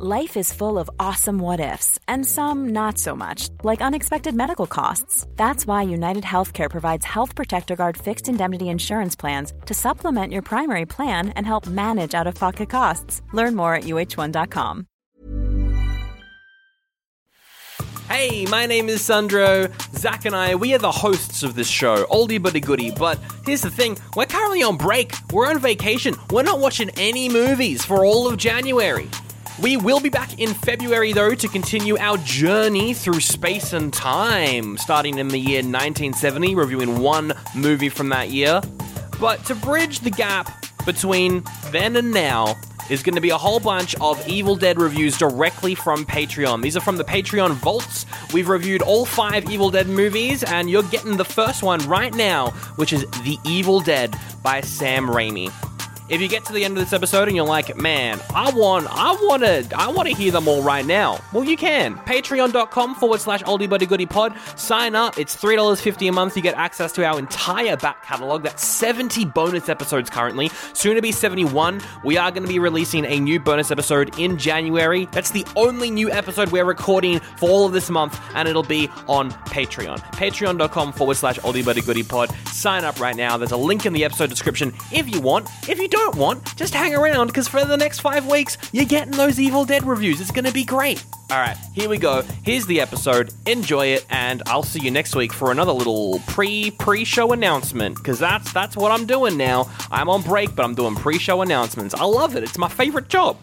Life is full of awesome what ifs, and some not so much, like unexpected medical costs. That's why United Healthcare provides Health Protector Guard fixed indemnity insurance plans to supplement your primary plan and help manage out of pocket costs. Learn more at uh1.com. Hey, my name is Sandro. Zach and I, we are the hosts of this show, oldie but a goodie. But here's the thing we're currently on break, we're on vacation, we're not watching any movies for all of January. We will be back in February, though, to continue our journey through space and time, starting in the year 1970, reviewing one movie from that year. But to bridge the gap between then and now, is going to be a whole bunch of Evil Dead reviews directly from Patreon. These are from the Patreon vaults. We've reviewed all five Evil Dead movies, and you're getting the first one right now, which is The Evil Dead by Sam Raimi. If you get to the end of this episode and you're like, man, I want, I want to, I want to hear them all right now. Well, you can. Patreon.com forward slash oldie pod. Sign up. It's three dollars fifty a month. You get access to our entire back catalog. That's seventy bonus episodes currently. Soon to be seventy-one. We are going to be releasing a new bonus episode in January. That's the only new episode we're recording for all of this month, and it'll be on Patreon. Patreon.com forward slash oldie pod. Sign up right now. There's a link in the episode description if you want. If you don't don't want, just hang around because for the next five weeks, you're getting those Evil Dead reviews. It's going to be great. All right, here we go. Here's the episode. Enjoy it, and I'll see you next week for another little pre pre show announcement because that's that's what I'm doing now. I'm on break, but I'm doing pre show announcements. I love it. It's my favorite job.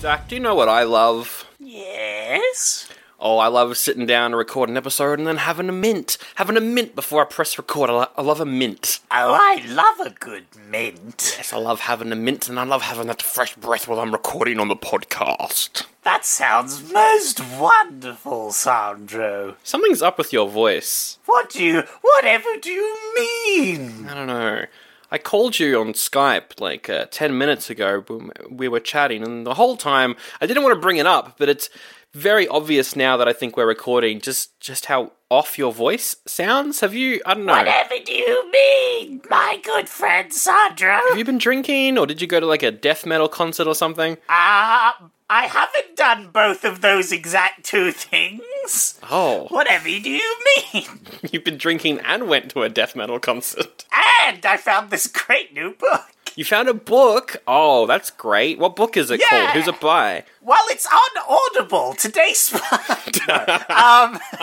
Zach, do you know what I love? Yes. Oh, I love sitting down and record an episode and then having a mint. Having a mint before I press record. I, lo- I love a mint. Oh, I love a good mint. Yes, I love having a mint and I love having that fresh breath while I'm recording on the podcast. That sounds most wonderful, Sandro. Something's up with your voice. What do you. Whatever do you mean? I don't know. I called you on Skype like uh, 10 minutes ago. We were chatting, and the whole time I didn't want to bring it up, but it's very obvious now that I think we're recording just just how off your voice sounds. Have you? I don't know. Whatever do you mean, my good friend Sandra? Have you been drinking, or did you go to like a death metal concert or something? Ah, uh, I haven't done both of those exact two things. Oh. Whatever do you mean? You've been drinking and went to a death metal concert. And I found this great new book. You found a book? Oh, that's great. What book is it Yeah. called? Who's it by? Well, it's on Audible. Today's no, um,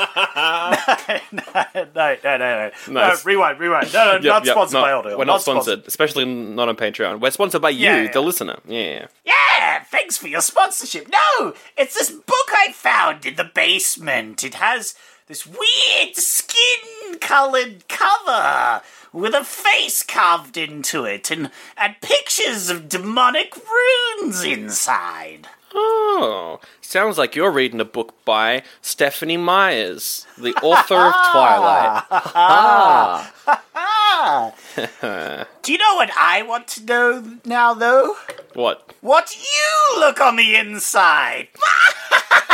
no, no, no, no, no, no. Rewind, rewind. No, no, Yep, not yep, sponsored no, by Audible. We're not, sponsored, especially not on Patreon. We're sponsored by you, Yeah, the listener. Yeah. Yeah, thanks for your sponsorship. No, it's this book I found in the basement. It has this weird skin-colored cover with a face carved into it and and pictures of demonic runes inside. Oh, sounds like you're reading a book by Stephanie Myers, the author of Twilight. Do you know what I want to know now, though? What? What you look on the inside?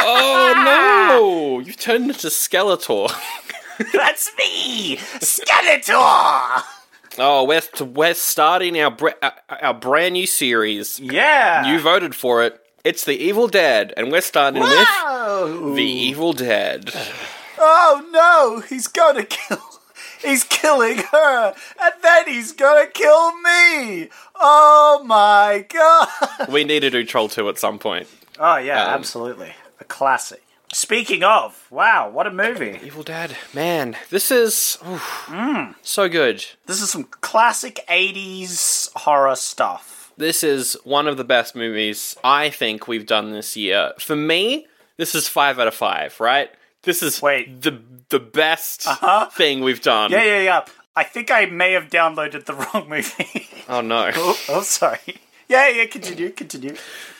Oh no! You've turned into Skeletor. That's me, Skeletor. Oh, we're we're starting our bre- our- our brand new series. Yeah. You voted for it. It's the Evil Dead, and we're starting Wow. with the Evil Dead. Oh no, he's gonna kill. He's killing her, and then he's gonna kill me. Oh my god. we need to do Troll Two at some point. Oh yeah, Um, absolutely, a classic. Speaking of, wow, what a movie! Evil Dead, man, this is oof, Mm. so good. This is some classic '80s horror stuff. This is one of the best movies I think we've done this year. For me, this is five out of five. Right? This is Wait. the the best Uh-huh. thing we've done. Yeah, yeah, yeah. I think I may have downloaded the wrong movie. Oh no. oh, oh, sorry. Yeah, yeah. Continue, continue.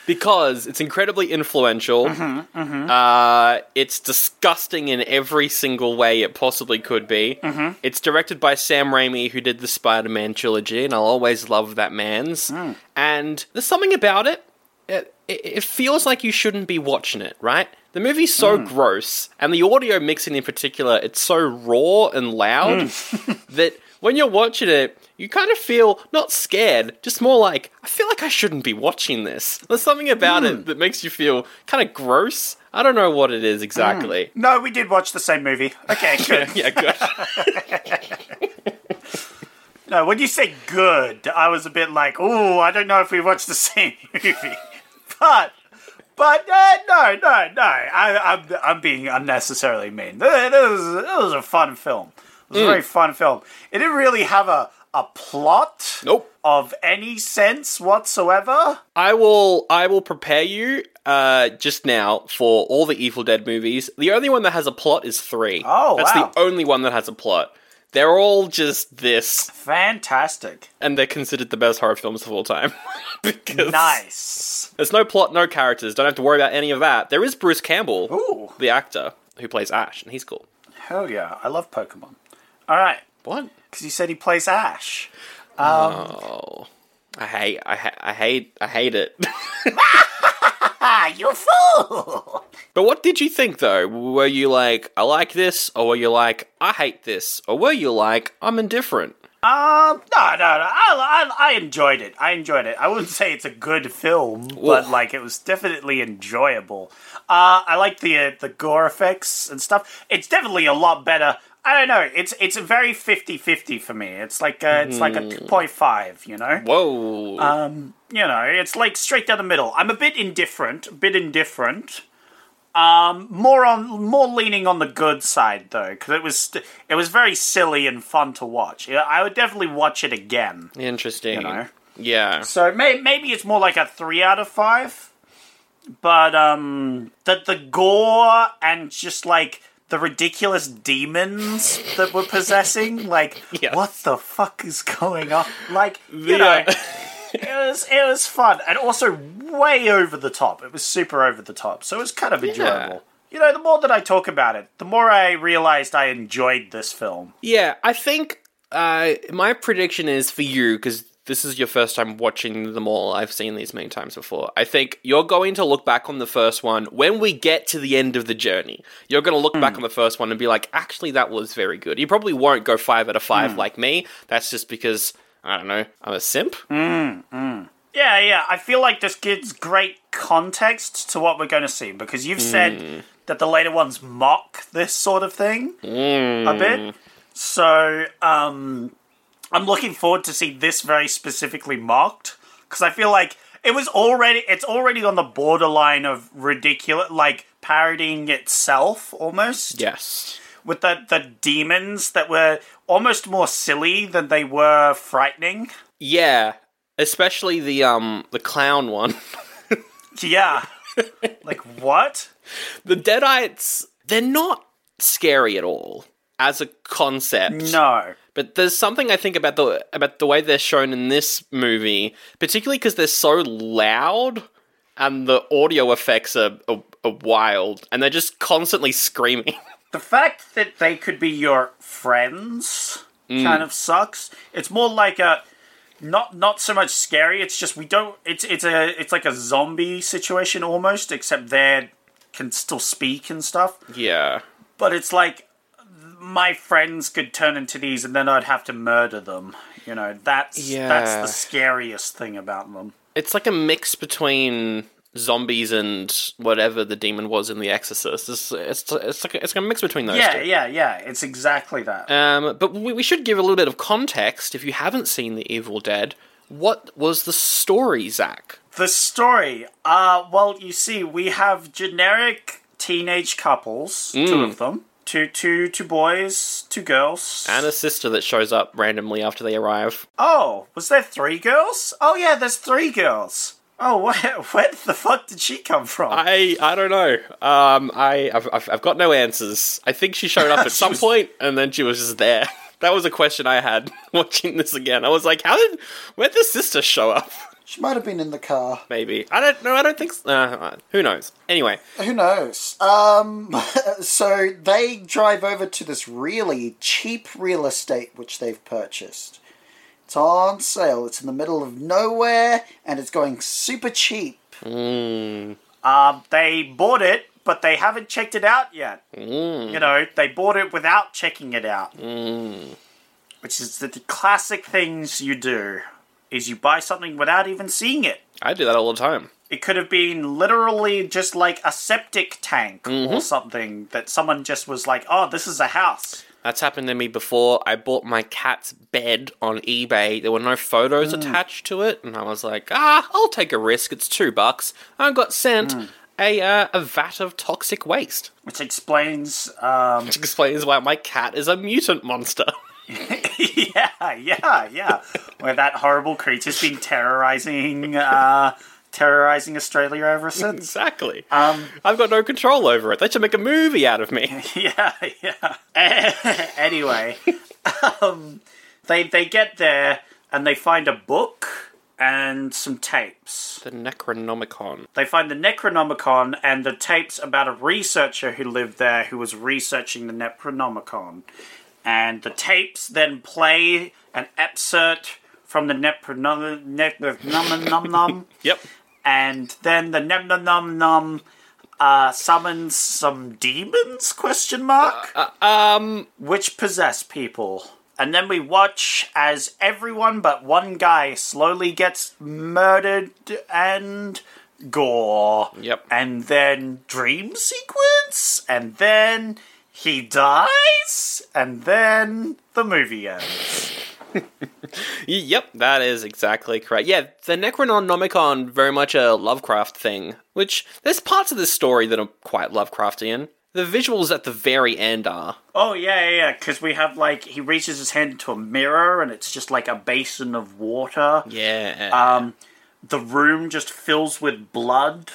because it's incredibly influential. Mm-hmm, Uh, it's disgusting in every single way it possibly could be. Mm-hmm. It's directed by Sam Raimi, who did the Spider-Man trilogy, and I'll always love that man's. Mm. And there's something about it. It, it. it feels like you shouldn't be watching it, right? The movie's so Mm. gross, and the audio mixing in particular, it's so raw and loud Mm. that when you're watching it, you kind of feel not scared, just more like I feel like I shouldn't be watching this. There's something about it that makes you feel kind of gross. I don't know what it is exactly. No, we did watch the same movie. Okay, good. yeah, good. no, when you say good, I was a bit like, oh, I don't know if we watched the same movie. but, but uh, no, no, no. I, I'm, I'm being unnecessarily mean. It was, it was a fun film. It was a very fun film. It didn't really have a a plot Nope. of any sense whatsoever. I will I will prepare you uh, just now for all the Evil Dead movies. The only one that has a plot is three. Oh, That's wow. the only one that has a plot. They're all just this, Fantastic. and they're considered the best horror films of all time. because Nice. There's no plot, no characters. Don't have to worry about any of that. There is Bruce Campbell, Ooh. the actor who plays Ash, and he's cool. Hell yeah. I love Pokemon. All right. What? Because you said he plays Ash. Oh, I hate, I, ha- I hate, I hate it. You fool! But what did you think though? Were you like, I like this, or were you like, I hate this, or were you like, I'm indifferent? Um, no, no, no. I, I, I enjoyed it. I enjoyed it. I wouldn't say it's a good film, but like it was definitely enjoyable. Uh, I like the uh, the gore effects and stuff. It's definitely a lot better. I don't know. It's it's a very 50-50 for me. It's like a, it's like a two point five. You know. Whoa. Um, you know, it's like straight down the middle. I'm a bit indifferent, a bit indifferent. Um, more on, more leaning on the good side though, because it was st- it was very silly and fun to watch. Yeah, I would definitely watch it again. Interesting. you know. Yeah. So may- maybe it's more like a three out of five. But um, the the gore and just like the ridiculous demons that were possessing, like Yeah. what the fuck is going on? Like you know, it was it was fun and also way over the top. It was super over the top, so it was kind of enjoyable. You know, the more that I talk about it, the more I realized I enjoyed this film. Yeah, I think uh, my prediction is for you because this is your first time watching them all. I've seen these many times before. I think you're going to look back on the first one when we get to the end of the journey. You're going to look back hmm. on the first one and be like, actually, that was very good. You probably won't go five out of five hmm. like me. That's just because I don't know. I'm a simp. Hmm, yeah, yeah. I feel like this gives great context to what we're going to see because you've said that the later ones mock this sort of thing a bit. So, um, I'm looking forward to see this very specifically mocked because I feel like it was already it's already on the borderline of ridiculous, like parodying itself almost Yes. with the the demons that were almost more silly than they were frightening. Yeah, especially the um the clown one. Yeah. like what? the Deadites, they're not scary at all as a concept. No. But there's something I think about the about the way they're shown in this movie, particularly because they're so loud and the audio effects are, are, are wild, and they're just constantly screaming. The fact that they could be your friends mm. kind of sucks. It's more like a not not so much scary. It's just we don't. It's it's a it's like a zombie situation almost, except they can still speak and stuff. yeah, But it's like my friends could turn into these, and then I'd have to murder them. You know, that's that's the scariest thing about them. it's like a mix between zombies and whatever the demon was in The Exorcist. It's it's it's like a, it's like a mix between those Yeah, two. yeah, yeah. It's exactly that. Um, but we, we should give a little bit of context if you haven't seen The Evil Dead. What was the story, Zach? The story. Uh, well, you see, we have generic teenage couples, two Mm. of them. Two, two, two boys, two girls. And a sister that shows up randomly after they arrive. oh, was there three girls? Oh yeah, there's three girls. Oh, where, where the fuck did she come from? I I don't know. Um, I I've, I've, I've got no answers. I think she showed up at some was- point, and then she was just there. That was a question I had watching this again. I was like, how did where did the sister show up? She might have been in the car. Maybe I don't know. I don't think. So. Uh, who knows? Anyway, Who knows? Um, so they drive over to this really cheap real estate which they've purchased. It's on sale. It's in the middle of nowhere, and it's going super cheap. Um, they bought it, but they haven't checked it out yet. Mm. You know, they bought it without checking it out. which is the, the classic things you do, is you buy something without even seeing it. I do that all the time. It could have been literally just like a septic tank Mm-hmm. or something that someone just was like, "Oh, this is a house." That's happened to me before. I bought my cat's bed on eBay. There were no photos attached to it, and I was like, ah, I'll take a risk. It's two bucks. I got sent a uh, a vat of toxic waste, Which explains, um, which explains why my cat is a mutant monster. yeah, yeah, yeah, where that horrible creature's been terrorizing, uh, terrorizing Australia ever since. exactly. Um, I've got no control over it. They should make a movie out of me. yeah, yeah. anyway, um, they they get there and they find a book and some tapes. the Necronomicon. They find the Necronomicon and the tapes about a researcher who lived there who was researching the Necronomicon. And the tapes then play an excerpt from the Necronomicon. Yep. and then the Necronomicon uh, summons some demons? Question mark. Um. which possess people. And then we watch as everyone but one guy slowly gets murdered and gore. Yep. And then dream sequence, and then he dies, and then the movie ends. Yep, that is exactly correct. Yeah, the Necronomicon very much a Lovecraft thing, which there's parts of this story that are quite Lovecraftian. The visuals at the very end are. Oh yeah, yeah, yeah. Because we have like he reaches his hand into a mirror, and it's just like a basin of water. Yeah. Um, the room just fills with blood.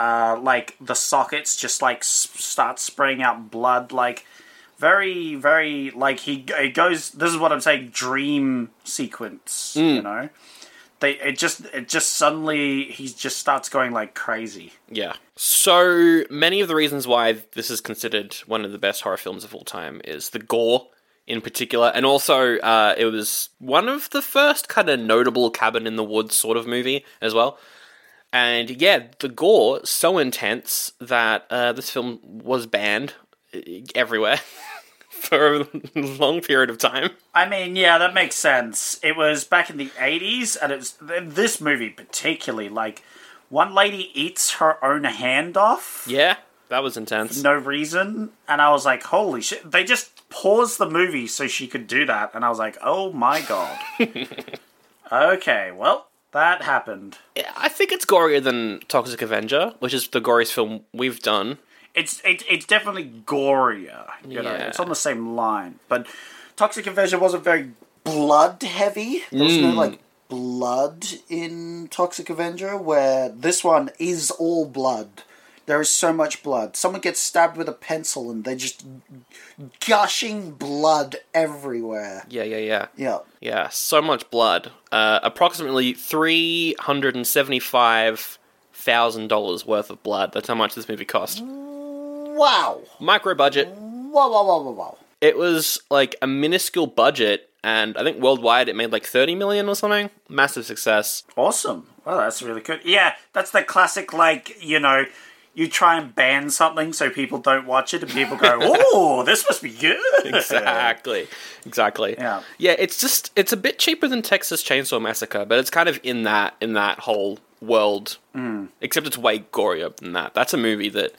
Uh, like the sockets just like s- start spraying out blood. Like very, very like he it goes. This is what I'm saying. Dream sequence. You know, they it just it just suddenly he just starts going like crazy. Yeah. So many of the reasons why this is considered one of the best horror films of all time is the gore in particular, and also uh, it was one of the first kind of notable cabin in the woods sort of movie as well. And yeah, the gore so intense that uh, this film was banned uh, everywhere for a long period of time. I mean, yeah, that makes sense. It was back in the 80s, and it's this movie particularly. Like, one lady eats her own hand off. Yeah, that was intense. no reason, and I was like, "Holy shit!" They just paused the movie so she could do that, and I was like, "Oh my god." okay, well, that happened. I think it's gorier than Toxic Avenger, which is the goriest film we've done. It's it, it's definitely gorier. You know, Yeah. it's on the same line, but Toxic Avenger wasn't very. blood heavy. There was no mm. like blood in Toxic Avenger, where this one is all blood. There is so much blood. Someone gets stabbed with a pencil and they're just gushing blood everywhere. Yeah, yeah, yeah. Yeah. Yeah, so much blood. Uh, approximately three hundred and seventy-five thousand dollars worth of blood. That's how much this movie cost. Wow. Micro budget. Wow, wow, wow, wow, wow. It was like a minuscule budget, and I think worldwide it made like thirty million or something. Massive success. Awesome. Well, that's really good. Yeah, that's the classic, like, you know, you try and ban something so people don't watch it, and people go, oh, this must be good. Exactly. Exactly. Yeah. Yeah, it's just it's a bit cheaper than Texas Chainsaw Massacre, but it's kind of in that in that whole world. Mm. Except it's way gorier than that. That's a movie that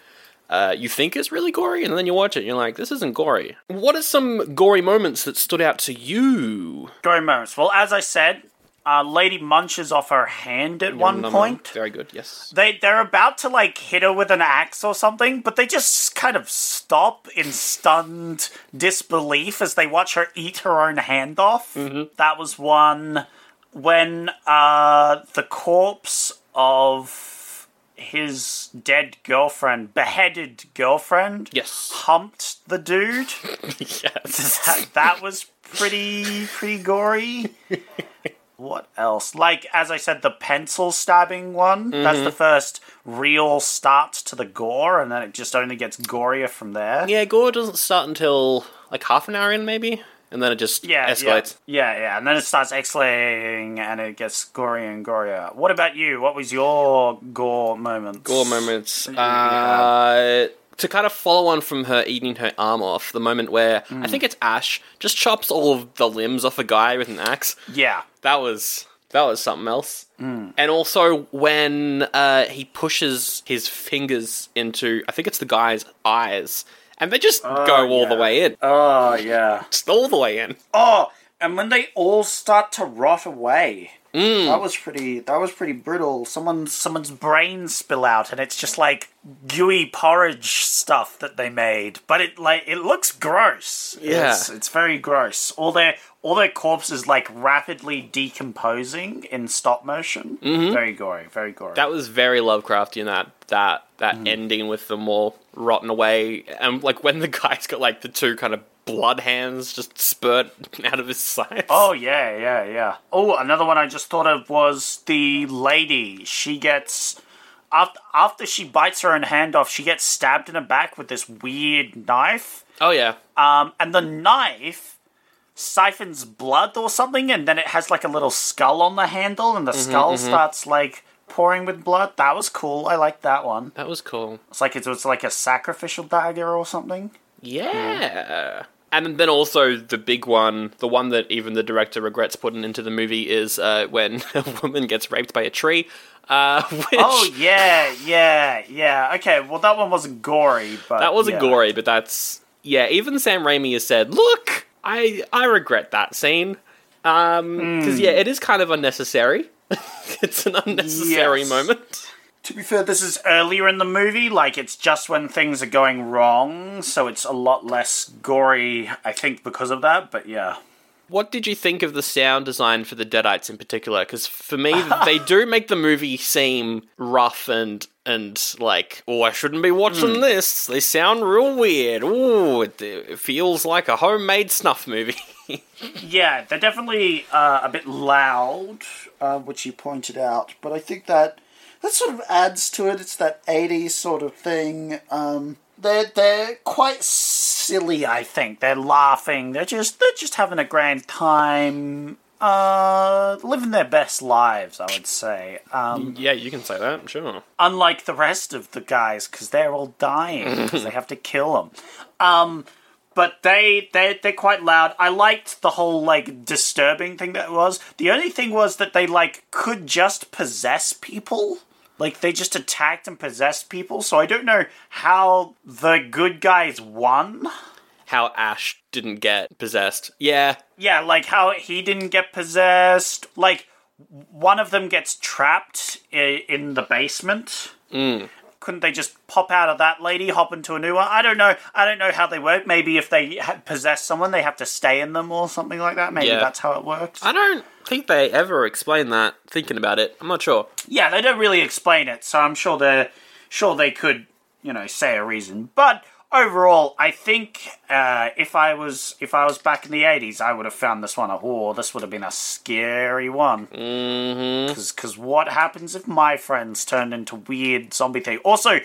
uh, you think is really gory, and then you watch it, and you're like, "This isn't gory." What are some gory moments that stood out to you? Gory moments. Well, as I said, uh, Lady munches off her hand at one Nom, nom, nom. point. very good. Yes. They they're about to like hit her with an axe or something, but they just kind of stop in stunned disbelief as they watch her eat her own hand off. That was one when uh, the corpse of his dead girlfriend, beheaded girlfriend, Yes. humped the dude. yes. that, that was pretty pretty gory. what else? Like as I said, the pencil stabbing one. That's Mm-hmm. the first real start to the gore, and then it just only gets gorier from there. Yeah, gore doesn't start until like half an hour in, maybe, and then it just Yeah, escalates. Yeah, yeah, yeah, and then it starts escalating, and it gets gorier and gorier. What about you? What was your gore moment? Gore moments. Yeah. To kind of follow on from her eating her arm off, the moment where I think it's Ash just chops all of the limbs off a guy with an axe. Yeah. That was that was something else. And also when uh, he pushes his fingers into, I think it's the guy's eyes, and they just go all the way in, Oh, yeah. just all the way in. Oh, and when they all start to rot away. Mm. That was pretty. That was pretty brutal. Someone. Someone's brains spill out, and it's just like gooey porridge stuff that they made. But it like it looks gross. Yeah. it's, it's very gross. All their all their corpses like rapidly decomposing in stop motion. Very gory. Very gory. That was very Lovecraftian. That that that ending with them all rotting away, and like when the guy's got like the two kind of blood hands just spurt out of his sides. Oh yeah, yeah, yeah. Oh, another one I just thought of was the lady. She gets after after she bites her own hand off, she gets stabbed in the back with this weird knife. oh yeah. Um, and the knife siphons blood or something, and then it has like a little skull on the handle, and the skull starts like pouring with blood. That was cool. I like that one. That was cool. It's like it was like a sacrificial dagger or something. Yeah. And then also the big one, the one that even the director regrets putting into the movie, is uh, when a woman gets raped by a tree. Uh, which, Oh yeah, yeah, yeah. Okay, well that one wasn't gory, but that wasn't yeah. gory, but that's yeah. Even Sam Raimi has said, "Look, I I regret that scene Um, because yeah, it is kind of unnecessary. it's an unnecessary Yes. moment. To be fair, this is earlier in the movie. Like, it's just when things are going wrong, so it's a lot less gory, I think, because of that. But yeah. What did you think of the sound design for the Deadites in particular? Because for me, they do make the movie seem rough and and like, oh, I shouldn't be watching this. They sound real weird. Oh, it, it feels like a homemade snuff movie. Yeah, they're definitely uh, a bit loud. uh, which you pointed out. But I think that that sort of adds to it. It's that '80s sort of thing. Um, They're they're quite silly. I think they're laughing. They're just they're just having a grand time. Uh, living their best lives, I would say. Um, yeah, you can say that, sure. unlike the rest of the guys because they're all dying because they have to kill them. Um, but they they they're quite loud. I liked the whole like disturbing thing that it was. The only thing was that they like could just possess people. Like they just attacked and possessed people. So I don't know how the good guys won. How Ash didn't get possessed. Yeah, Yeah, like how he didn't get possessed. Like one of them gets trapped in the basement. Mm. Couldn't they just pop out of that lady, hop into a new one? I don't know. I don't know how they work. Maybe if they possess someone, they have to stay in them or something like that. Maybe Yeah. that's how it works. I don't think they ever explain that. Thinking about it, I'm not sure. yeah, they don't really explain it, so I'm sure they're sure they could, you know, say a reason. But overall, I think uh, if I was if I was back in the '80s, I would have found this one a whore. This would have been a scary one. Mm-hmm. Because what happens if my friends turn into weird zombie thing? Also,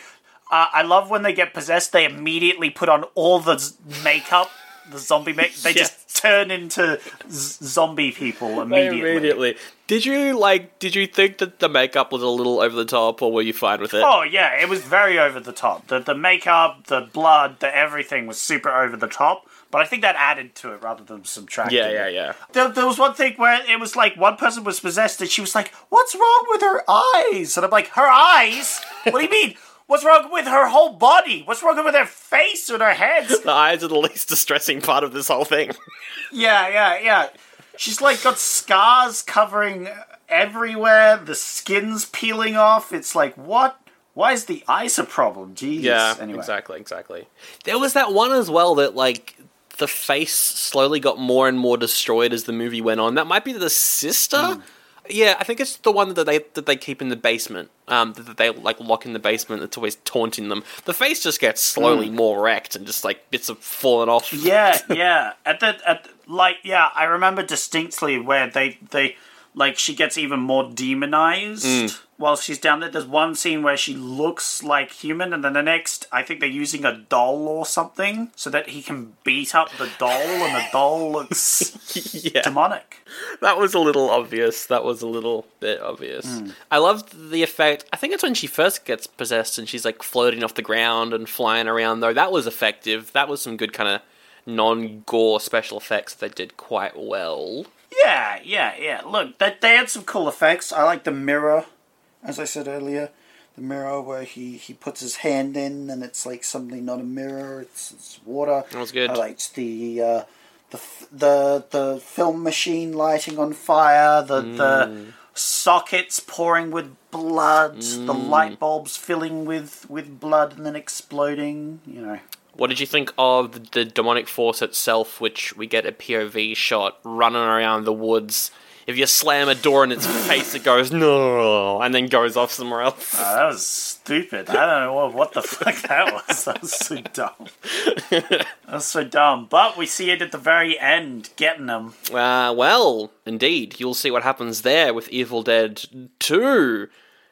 uh, I love when they get possessed. They immediately put on all the z- makeup, the zombie make. They Yes. just turn into z- zombie people immediately. Immediately. Did you like? Did you think that the makeup was a little over the top, or were you fine with it? Oh yeah, it was very over the top. The the makeup, the blood, the everything was super over the top. But I think that added to it rather than subtracting. yeah, yeah, yeah. There, there was one thing where it was like one person was possessed and she was like, "What's wrong with her eyes?" And I'm like, "Her eyes? What do you mean? What's wrong with her whole body? What's wrong with her face and her head?" The eyes are the least distressing part of this whole thing. Yeah, yeah, yeah. She's like got scars covering everywhere. The skin's peeling off. It's like what? Why is the eyes a problem? Jeez. Yeah, Anyway. exactly, exactly. There was that one as well that like the face slowly got more and more destroyed as the movie went on. That might be the sister. Hmm. Yeah, I think it's the one that they that they keep in the basement. Um, that they like lock in the basement. That's always taunting them. The face just gets slowly more wrecked and just like bits of falling off. Yeah, yeah. At the at like yeah, I remember distinctly where they they like she gets even more demonized Mm. while she's down there. There's one scene where she looks like human, and then the next, I think they're using a doll or something so that he can beat up the doll, and the doll looks yeah. demonic. That was a little obvious. That was a little bit obvious. Hmm. I loved the effect. I think it's when she first gets possessed and she's like floating off the ground and flying around, though. That was effective. That was some good kind of non gore special effects that they did quite well. Yeah, yeah, yeah. Look, they, they had some cool effects. I like the mirror, as I said earlier. The mirror where he, he puts his hand in and it's like something not a mirror, it's, it's water. That was good. I liked the uh, the the the film machine lighting on fire, the Mm. the sockets pouring with blood, the Mm. light bulbs filling with with blood and then exploding. You know, What did you think of the, demonic force itself, which we get a POV shot running around the woods? If you slam a door in its face, it goes no, and then goes off somewhere else. Uh, that was stupid. I don't know what, what the fuck that was. That was so dumb. that was so dumb. But we see it at the very end, getting them. Uh, well, indeed, you'll see what happens there with Evil Dead Two,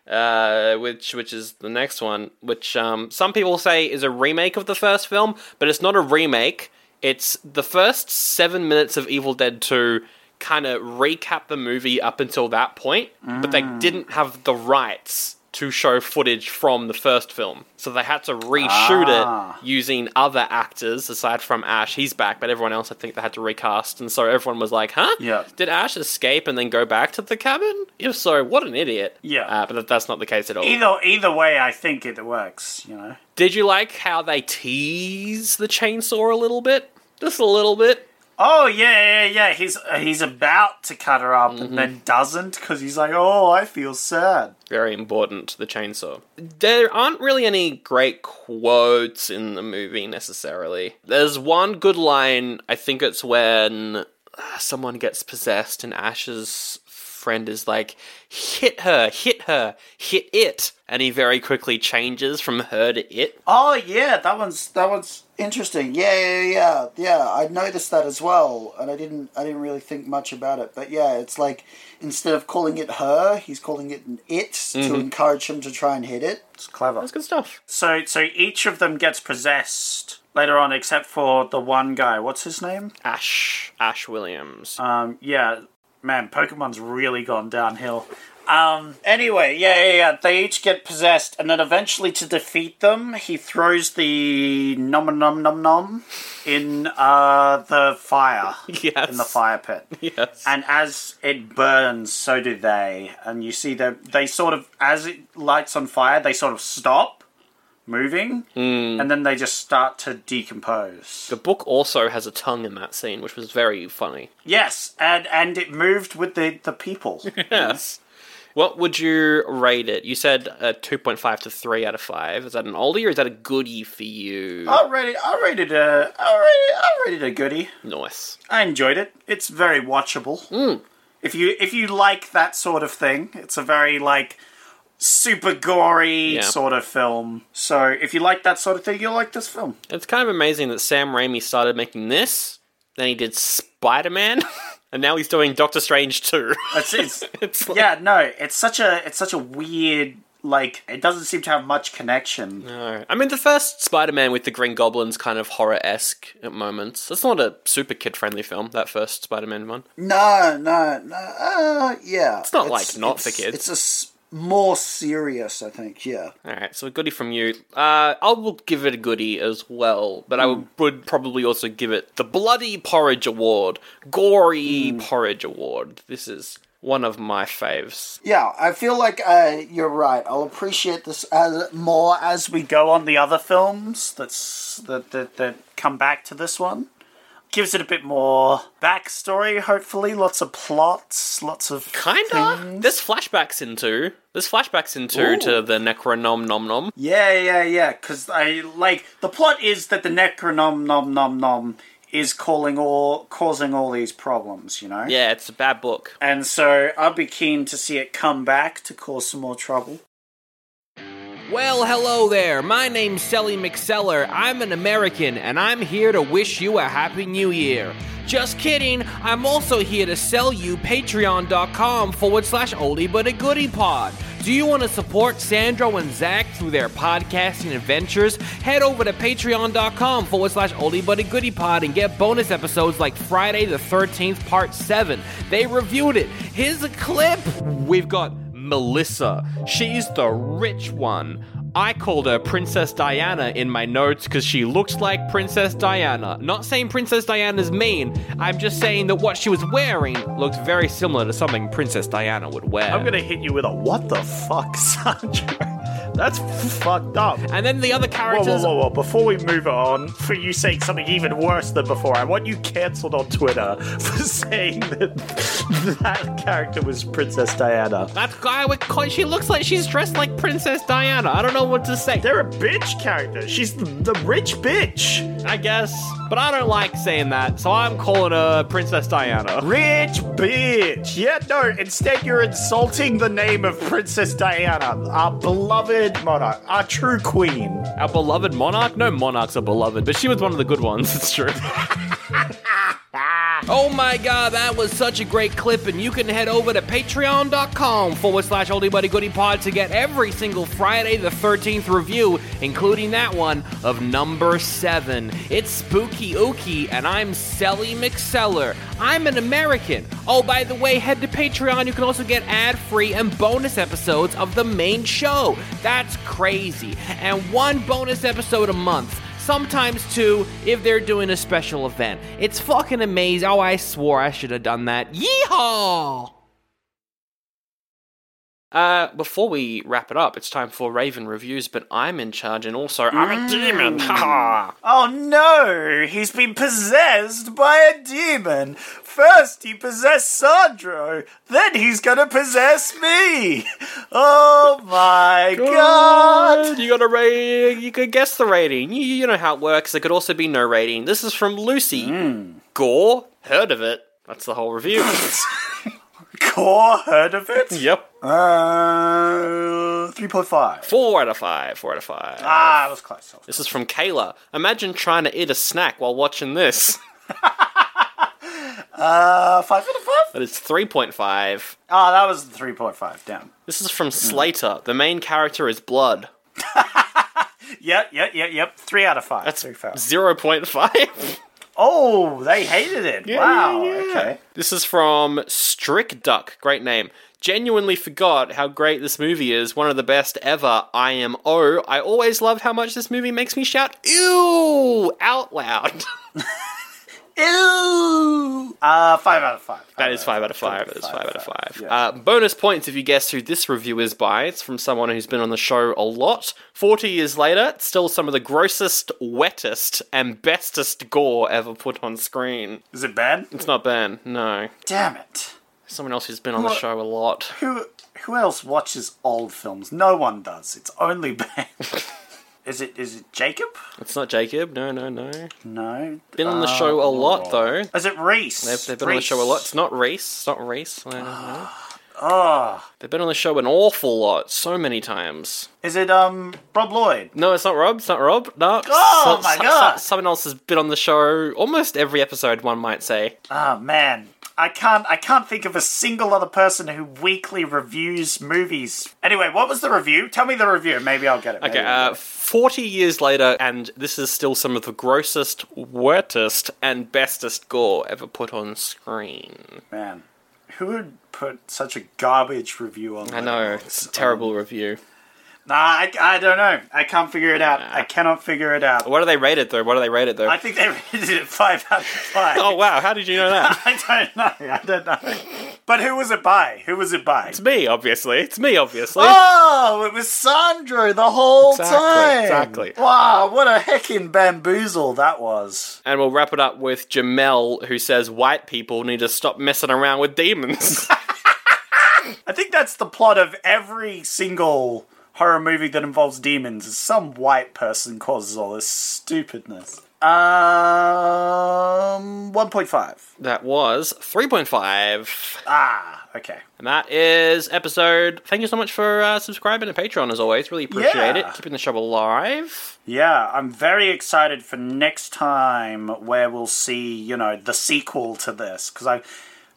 uh, which which is the next one, which um, some people say is a remake of the first film, but it's not a remake. It's the first seven minutes of Evil Dead Two kind of recap the movie up until that point, but they didn't have the rights to show footage from the first film, so they had to reshoot Ah. it using other actors aside from Ash. He's back, but everyone else I think they had to recast, and so everyone was like, "Huh? Yeah. Did Ash escape and then go back to the cabin? If so, what an idiot!" Yeah. uh, but that's not the case at all. Either either way, I think it works. You know. Did you like how they tease the chainsaw a little bit? Just a little bit. Oh yeah, yeah, yeah. He's uh, he's about to cut her up Mm-hmm. and then doesn't because he's like, oh, I feel sad. Very important, the chainsaw. There aren't really any great quotes in the movie necessarily. There's one good line, I think it's when uh, someone gets possessed and Ash's friend is like, hit her, hit her, hit it. And he very quickly changes from her to it. Oh yeah, that one's that one's Interesting. Yeah, yeah, yeah, yeah. I noticed that as well, and I didn't. I didn't really think much about it. But yeah, it's like instead of calling it her, he's calling it an it to encourage him to try and hit it. it's clever. That's good stuff. So so each of them gets possessed later on, except for the one guy. What's his name? Ash. Ash Williams. Um, yeah, man, Pokemon's really gone downhill. Um, anyway, yeah, yeah, yeah. They each get possessed, and then eventually to defeat them, he throws the nom nom nom nom in uh the fire. Yes. In the fire pit. yes. And as it burns, so do they. And you see that they sort of, as it lights on fire, they sort of stop moving, hmm. and then they just start to decompose. the book also has a tongue in that scene, which was very funny. Yes, and and it moved with the the people. Yes. What would you rate it? You said a 2.5 to 3 out of 5. Is that an oldie or is that a goodie for you? I rated, it. I rated a, I rated, I rated it a goodie. Nice. I enjoyed it. It's very watchable. Hmm. If you if you like that sort of thing, it's a very like super gory Yeah. sort of film. So if you like that sort of thing, you'll like this film. It's kind of amazing that Sam Raimi started making this, then he did Spider Man, and now he's doing Doctor Strange too. It's, it's it's like, yeah, no, it's such a it's such a weird like it doesn't seem to have much connection. No. I mean, the first Spider Man with the Green Goblin's kind of horror esque at moments. It's not a super kid friendly film, that first Spider Man one. No, no, no. Uh, yeah, it's not, like, not for kids. It's a s- more serious, I think. Yeah. Alright, so a goodie from you. Uh, I will give it a goodie as well, but I would, would probably also give it the Bloody Porridge Award. Gory Porridge Award. This is one of my faves. Yeah, I feel like uh, you're right. I'll appreciate this as more as we We go on the other films that's that that, that come back to this one. Gives it a bit more backstory, hopefully. Lots of plots, lots of Kinda. There's flashbacks into. There's flashbacks into to the Necronom Nom Nom. Yeah, yeah, yeah. Because I like the plot is that the Necronom Nom Nom Nom is calling all causing all these problems, you know. Yeah, it's a bad book. And so I'd be keen to see it come back to cause some more trouble. Well, hello there. My name's Sally McSeller. I'm an American, and I'm here to wish you a Happy New Year. Just kidding, I'm also here to sell you patreon.com forward slash oldie but a goodie pod. Do you want to support Sandro and Zach through their podcasting adventures? Head over to patreon.com forward slash oldie but a goodie pod and get bonus episodes like Friday the 13th, part 7. They reviewed it. Here's a clip. We've got Melissa. She's the rich one. I called her Princess Diana in my notes because she looks like Princess Diana. Not saying Princess Diana's mean, I'm just saying that what she was wearing looks very similar to something Princess Diana would wear. I'm gonna hit you with a what the fuck, Sandra? That's fucked up. and then the other Whoa, characters. whoa, whoa, whoa. Before we move on, for you saying something even worse than before, I want you cancelled on Twitter for saying that that character was Princess Diana. That guy with co- she looks like she's dressed like Princess Diana. I don't know what to say. They're a bitch character. She's the, the rich bitch. I guess, but I don't like saying that, so I'm calling her Princess Diana. Rich bitch. Yeah, no, instead you're insulting the name of Princess Diana, our beloved monarch, our true queen. Our beloved monarch? No monarchs are beloved, but she was one of the good ones, it's true. oh my god, that was such a great clip, and you can head over to patreon.com forward slash oldie buddy goodie pod to get every single Friday the 13th review, including that one of number 7. It's spooky Ookie, and I'm Sally McSeller. I'm an American. Oh, by the way, head to Patreon. You can also get ad free and bonus episodes of the main show. That's crazy. And one bonus episode a month. Sometimes two if they're doing a special event. It's fucking amazing. Oh, I swore I should have done that. Yeehaw! Uh, before we wrap it up, it's time for Raven reviews, but I'm in charge and also I'm a demon. Oh no, he's been possessed by a demon. First he possessed Sandro, then he's gonna possess me. Oh my god. You got a rating. You could guess the rating. You, you know how it works. There could also be no rating. This is from Lucy. Gore. Heard of it. That's the whole review. Gore, heard of it? yep. Uh, 3.5. Four out of five. Four out of five. Ah, that was close. This is from Kayla. Imagine trying to eat a snack while watching this. Uh, 5 out of 5? That is 3.5. Ah, that was 3.5. Down. This is from Slater. The main character is blood. Yep, yep, yep, yep. 3 out of 5. That's Three five. 0.5. Oh, they hated it. wow, okay. This is from Strick Duck. Great name. Genuinely forgot how great this movie is. One of the best ever. I am O. I always loved how much this movie makes me shout "ew" out loud. Ew! Uh, 5 out of 5. That is five out of five. That is five out of five. yeah. Uh, bonus points if you guess who this review is by. It's from someone who's been on the show a lot. Forty years later, still some of the grossest, wettest, and bestest gore ever put on screen. Is it bad? It's not bad. No, Damn it. Someone else who's been on the What? show a lot. Who who else watches old films? No one does. It's only Ben. is it is it Jacob? It's not Jacob. No, no, no. No. Been on the uh, show a lot oh. though. Is it Reese? They've, they've been on the show a lot. It's not Reese. It's not Reese. No, no, no. Oh. They've been on the show an awful lot, so many times. Is it um Rob Lloyd? No, it's not Rob. It's not Rob. No. Oh, my God. someone else has been on the show almost every episode. One might say. Oh man. I can't I can't think of a single other person who weekly reviews movies. Anyway, what was the review? Tell me the review. Maybe I'll get it. Okay, uh, it. 40 years later, and this is still some of the grossest, wettest, and bestest gore ever put on screen. man. Who would put such a garbage review on I know, it's a terrible review. Nah, I, I don't know. I can't figure it out. I cannot figure it out. What do they rate it, though? What do they rate it, though? I think they rated it five out of five. oh, wow, how did you know that? I don't know. I don't know. But who was it by? Who was it by? it's me, obviously. It's me, obviously. Oh, it was Sandro the whole Exactly, time. exactly. Wow, what a heckin' bamboozle that was. And we'll wrap it up with Jamel, who says white people need to stop messing around with demons. I think that's the plot of every single horror movie that involves demons. Some white person causes all this stupidness. Um, 1.5. That was 3.5. Ah, okay. And that is episode. Thank you so much for uh, subscribing to Patreon as always. Really appreciate Yeah. it. Keeping the show alive. Yeah, I'm very excited for next time where we'll see, you know, the sequel to this because I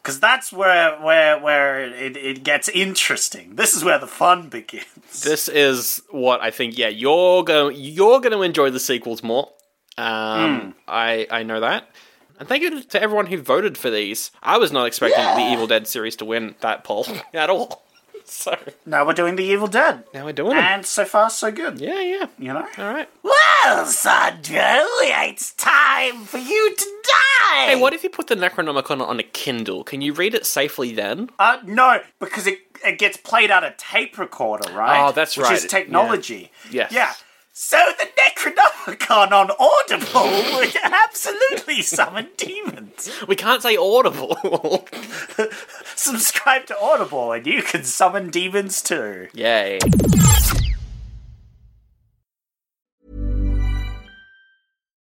because that's where where where it, it gets interesting. This is where the fun begins. This is what I think. Yeah, you're going you're going to enjoy the sequels more. Um, I I know that. And thank you to everyone who voted for these. I was not expecting the Evil Dead series to win that poll at all. So now we're doing the Evil Dead, now we're doing it. and so far so good. Yeah, yeah. You know. All right. Well, Sandro, it's time for you to die. Hey, what if you put the Necronomicon on a Kindle? Can you read it safely then? Uh, no, because it it gets played out a tape recorder, right? Oh, that's Which right. Which is technology. Yes. Yeah. So the Necronomicon on Audible would absolutely summon demons. We can't say audible. Subscribe to Audible and you can summon demons too. Yay.